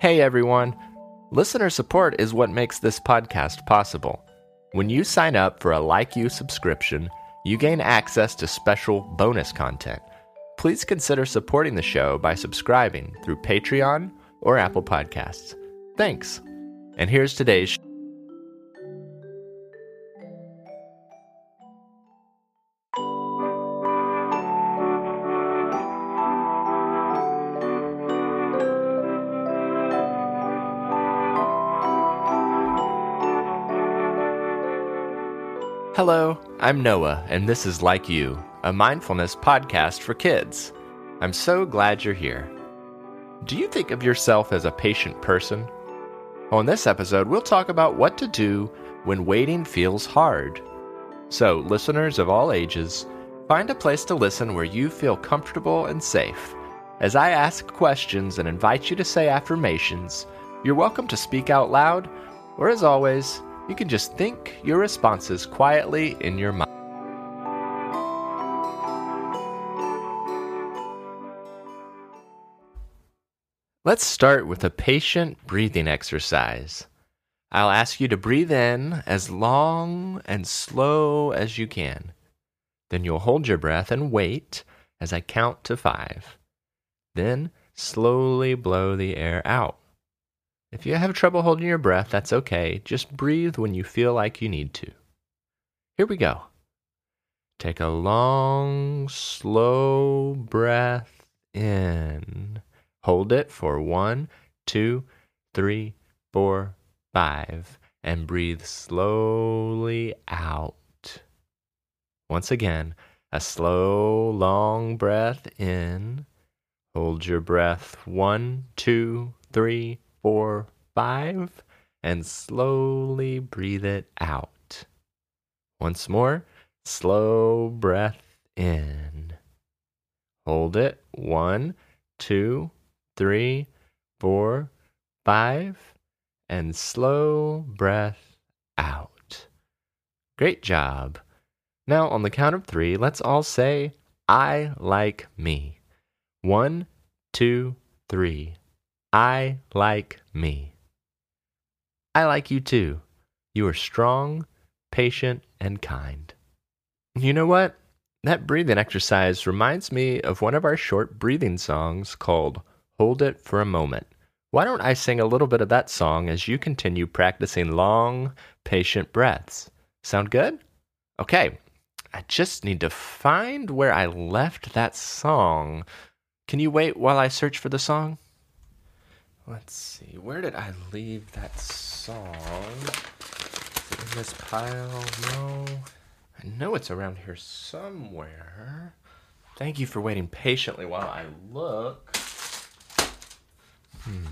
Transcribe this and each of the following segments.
Hey everyone! Listener support is what makes this podcast possible. When you sign up for a Like You subscription, you gain access to special bonus content. Please consider supporting the show by subscribing through Patreon or Apple Podcasts. Thanks. And here's today's Hello, I'm Noah, and this is Like You, a mindfulness podcast for kids. I'm so glad you're here. Do you think of yourself as a patient person? On this episode, we'll talk about what to do when waiting feels hard. So, listeners of all ages, find a place to listen where you feel comfortable and safe. As I ask questions and invite you to say affirmations, you're welcome to speak out loud, or as always, you can just think your responses quietly in your mind. Let's start with a patient breathing exercise. I'll ask you to breathe in as long and slow as you can. Then you'll hold your breath and wait as I count to five. Then slowly blow the air out. If you have trouble holding your breath, that's okay. Just breathe when you feel like you need to. Here we go. Take a long, slow breath in. Hold it for one, two, three, four, five, and breathe slowly out. Once again, a slow, long breath in. Hold your breath one, two, three, four, five, and slowly breathe it out. Once more, slow breath in. Hold it. One, two, three, four, five, and slow breath out. Great job. Now, on the count of three, let's all say, I like me. One, two, three. I like me. I like you too. You are strong, patient, and kind. You know what? That breathing exercise reminds me of one of our short breathing songs called Hold It for a Moment. Why don't I sing a little bit of that song as you continue practicing long, patient breaths? Sound good? Okay, I just need to find where I left that song. Can you wait while I search for the song? Let's see, where did I leave that song? in this pile? No. I know it's around here somewhere. Thank you for waiting patiently while I look. Hmm.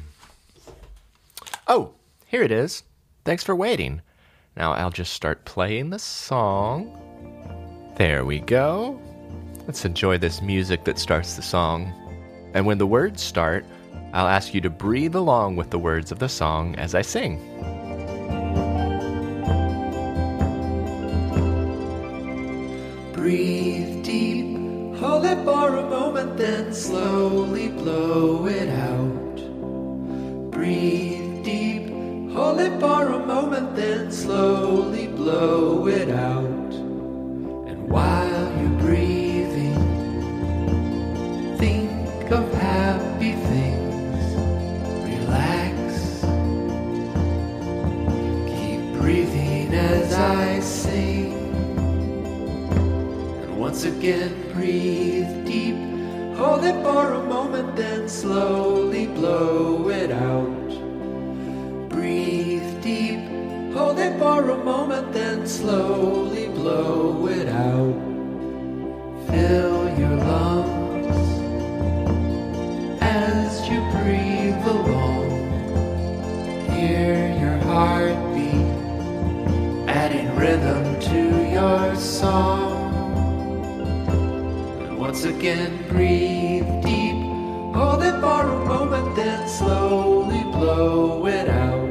Oh, here it is. Thanks for waiting. Now I'll just start playing the song. There we go. Let's enjoy this music that starts the song. And when the words start, I'll ask you to breathe along with the words of the song as I sing. Breathe deep, hold it for a moment, then slowly blow it out. Breathe deep, hold it for a moment, then slowly blow it out. It for a moment, then slowly blow it out. Breathe deep. Hold it for a moment, then slowly blow it out. Fill your lungs as you breathe along. Hear your heartbeat, adding rhythm to your song. Once again, breathe deep. Hold it for a moment, then slowly blow it out.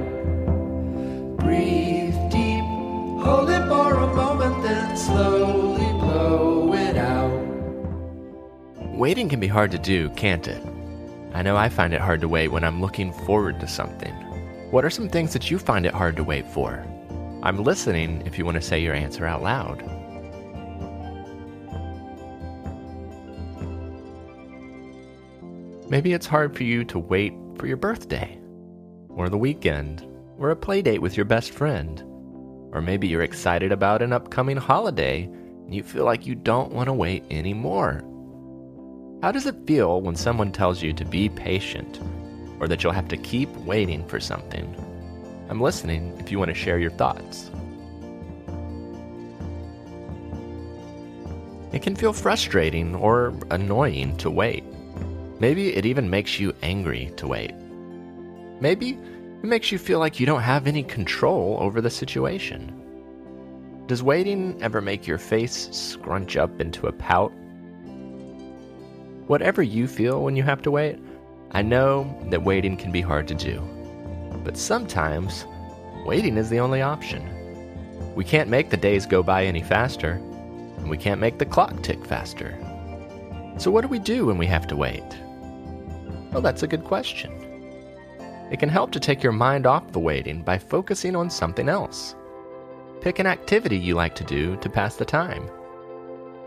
Breathe deep. Hold it for a moment, then slowly blow it out. Waiting can be hard to do, can't it? I know I find it hard to wait when I'm looking forward to something. What are some things that you find it hard to wait for? I'm listening if you want to say your answer out loud. Maybe it's hard for you to wait for your birthday, or the weekend, or a play date with your best friend. Or maybe you're excited about an upcoming holiday and you feel like you don't want to wait anymore. How does it feel when someone tells you to be patient or that you'll have to keep waiting for something? I'm listening if you want to share your thoughts. It can feel frustrating or annoying to wait. Maybe it even makes you angry to wait. Maybe it makes you feel like you don't have any control over the situation. Does waiting ever make your face scrunch up into a pout? Whatever you feel when you have to wait, I know that waiting can be hard to do. But sometimes, waiting is the only option. We can't make the days go by any faster, and we can't make the clock tick faster. So, what do we do when we have to wait? Well, that's a good question. It can help to take your mind off the waiting by focusing on something else. Pick an activity you like to do to pass the time.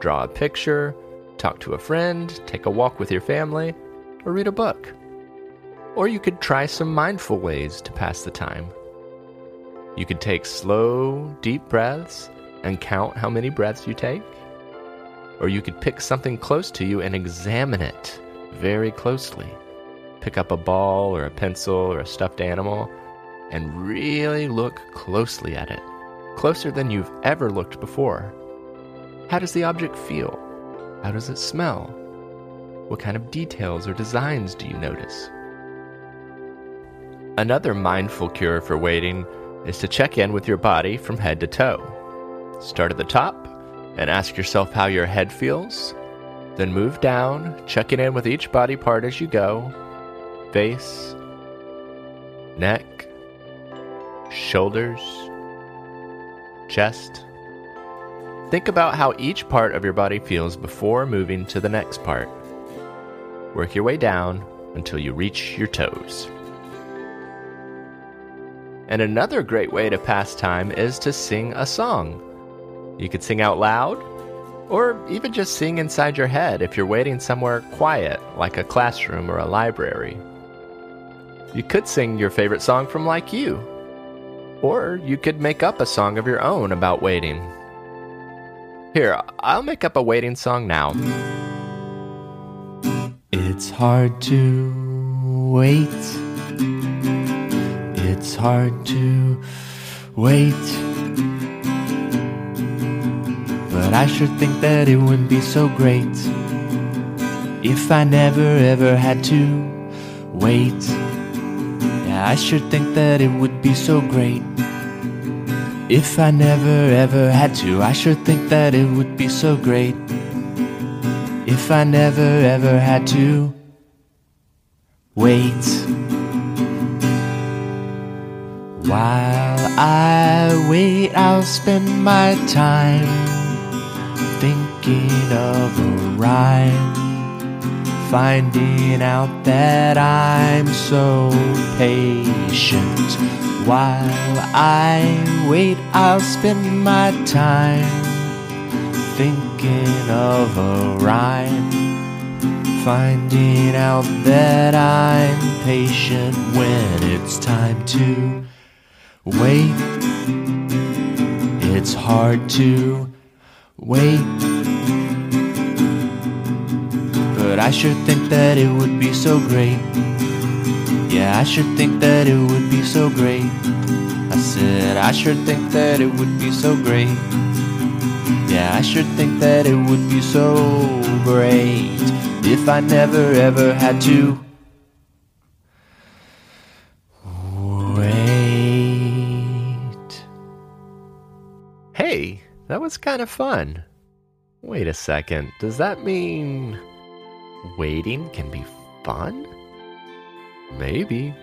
Draw a picture, talk to a friend, take a walk with your family, or read a book. Or you could try some mindful ways to pass the time. You could take slow, deep breaths and count how many breaths you take. Or you could pick something close to you and examine it very closely pick up a ball or a pencil or a stuffed animal and really look closely at it, closer than you've ever looked before. How does the object feel? How does it smell? What kind of details or designs do you notice? Another mindful cure for waiting is to check in with your body from head to toe. Start at the top and ask yourself how your head feels. Then move down, checking in with each body part as you go, face, neck, shoulders, chest. Think about how each part of your body feels before moving to the next part. Work your way down until you reach your toes. And another great way to pass time is to sing a song. You could sing out loud, or even just sing inside your head if you're waiting somewhere quiet, like a classroom or a library. You could sing your favorite song from Like You. Or you could make up a song of your own about waiting. Here, I'll make up a waiting song now. It's hard to wait. It's hard to wait. But I sure think that it wouldn't be so great if I never ever had to wait. I should think that it would be so great if I never ever had to. I should think that it would be so great if I never ever had to wait. While I wait, I'll spend my time thinking of a rhyme finding out that I'm so patient. While I wait, I'll spend my time thinking of a rhyme. Finding out that I'm patient when it's time to wait. It's hard to wait but I should think that it would be so great. Yeah, I should think that it would be so great. I said, I should think that it would be so great. Yeah, I should think that it would be so great if I never ever had to. Wait. Hey, that was kind of fun. Wait a second, does that mean waiting can be fun? Maybe.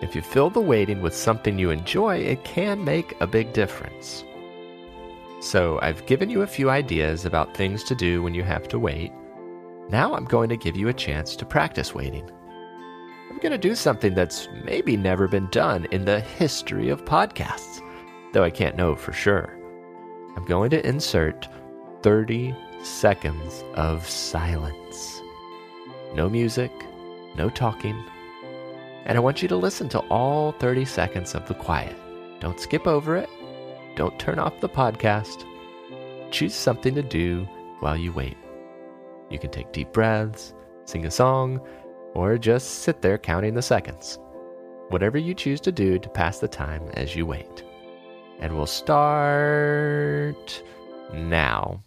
If you fill the waiting with something you enjoy, it can make a big difference. So, I've given you a few ideas about things to do when you have to wait. Now I'm going to give you a chance to practice waiting. I'm going to do something that's maybe never been done in the history of podcasts, though I can't know for sure. I'm going to insert 30 seconds of silence. No music, no talking. And I want you to listen to all 30 seconds of the quiet. Don't skip over it. Don't turn off the podcast. Choose something to do while you wait. You can take deep breaths, sing a song, or just sit there counting the seconds. Whatever you choose to do to pass the time as you wait. And we'll start now.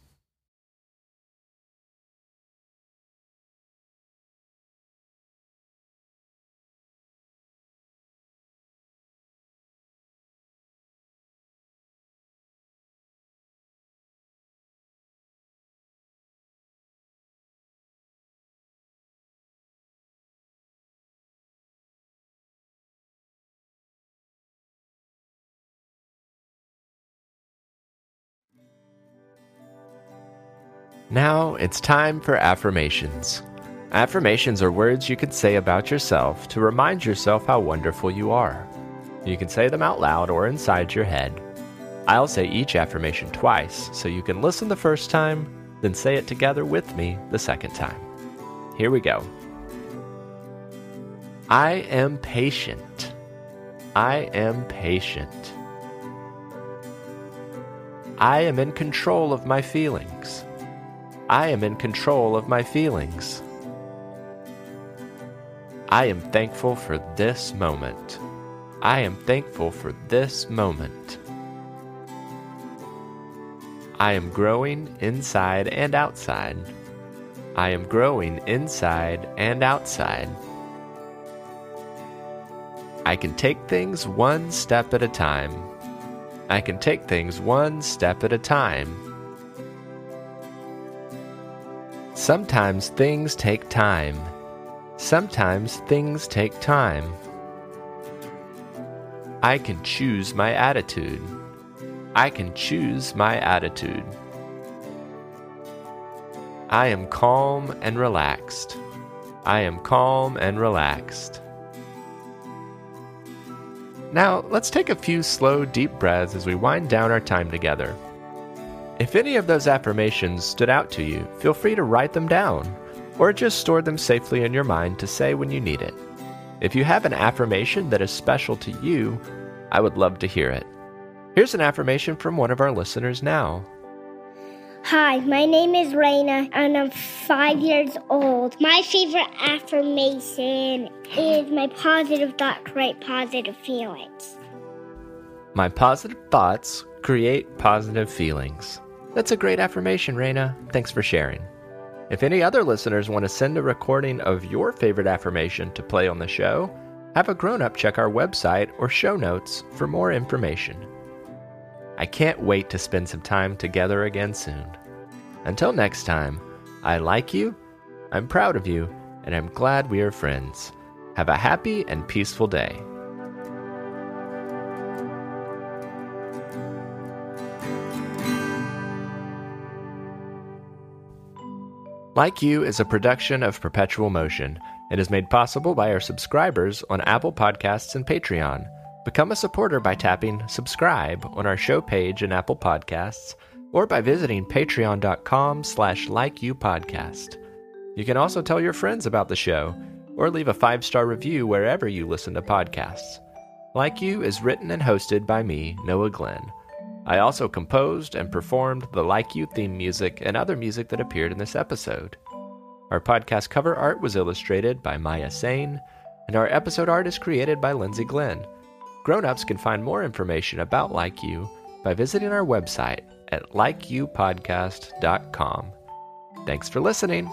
Now it's time for affirmations. Affirmations are words you can say about yourself to remind yourself how wonderful you are. You can say them out loud or inside your head. I'll say each affirmation twice so you can listen the first time, then say it together with me the second time. Here we go. I am patient. I am patient. I am in control of my feelings. I am in control of my feelings. I am thankful for this moment. I am thankful for this moment. I am growing inside and outside. I am growing inside and outside. I can take things one step at a time. I can take things one step at a time. Sometimes things take time. Sometimes things take time. I can choose my attitude. I can choose my attitude. I am calm and relaxed. I am calm and relaxed. Now, let's take a few slow, deep breaths as we wind down our time together. If any of those affirmations stood out to you, feel free to write them down or just store them safely in your mind to say when you need it. If you have an affirmation that is special to you, I would love to hear it. Here's an affirmation from one of our listeners now. Hi, my name is Raina and I'm five years old. My favorite affirmation is my positive thoughts create positive feelings. My positive thoughts create positive feelings. That's a great affirmation, Raina. Thanks for sharing. If any other listeners want to send a recording of your favorite affirmation to play on the show, have a grown up check our website or show notes for more information. I can't wait to spend some time together again soon. Until next time, I like you, I'm proud of you, and I'm glad we are friends. Have a happy and peaceful day. Like You is a production of Perpetual Motion. It is made possible by our subscribers on Apple Podcasts and Patreon. Become a supporter by tapping subscribe on our show page in Apple Podcasts or by visiting patreon.com slash likeyoupodcast. You can also tell your friends about the show or leave a five-star review wherever you listen to podcasts. Like You is written and hosted by me, Noah Glenn. I also composed and performed the Like You theme music and other music that appeared in this episode. Our podcast cover art was illustrated by Maya Sain, and our episode art is created by Lindsay Glenn. Grown-ups can find more information about Like You by visiting our website at likeyoupodcast.com. Thanks for listening.